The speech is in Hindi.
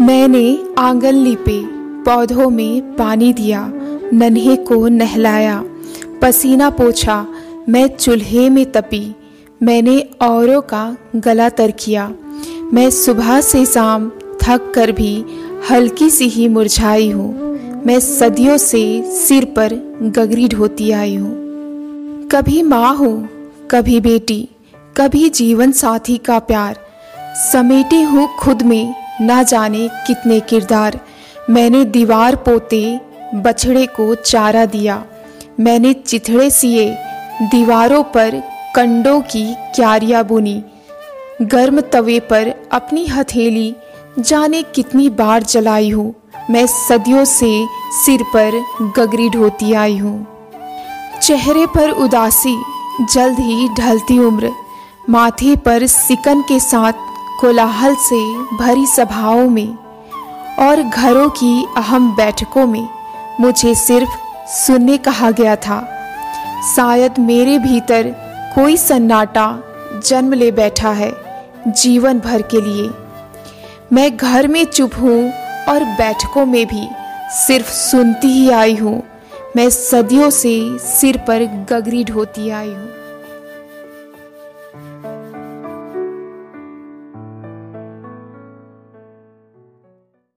मैंने आँगन लीपे, पौधों में पानी दिया, नन्हे को नहलाया। पसीना पोछा, मैं चूल्हे में तपी। मैंने औरों का गला तर किया। मैं सुबह से शाम थक कर भी हल्की सी ही मुरझाई हूँ। मैं सदियों से सिर पर गगरी ढोती आई हूँ। कभी माँ हूँ, कभी बेटी, कभी जीवन साथी का प्यार। समेटी हूँ खुद में ना जाने कितने किरदार। मैंने दीवार पोते, बछड़े को चारा दिया। मैंने चिथड़े सिए, दीवारों पर कंडों की क्यारियाँ बुनी। गर्म तवे पर अपनी हथेली, जाने कितनी बार जलाई हूँ। मैं सदियों से सिर पर गगरी ढोती आई हूँ। चेहरे पर उदासी, जल्द ही ढलती उम्र। माथे पर सिकन के साथ कोलाहल से भरी सभाओं में और घरों की अहम बैठकों में मुझे सिर्फ़ सुनने कहा गया था। शायद मेरे भीतर कोई सन्नाटा जन्म ले बैठा है जीवन भर के लिए। मैं घर में चुप हूँ और बैठकों में भी सिर्फ़ सुनती ही आई हूँ। मैं सदियों से सिर पर गगरी ढोती आई हूँ।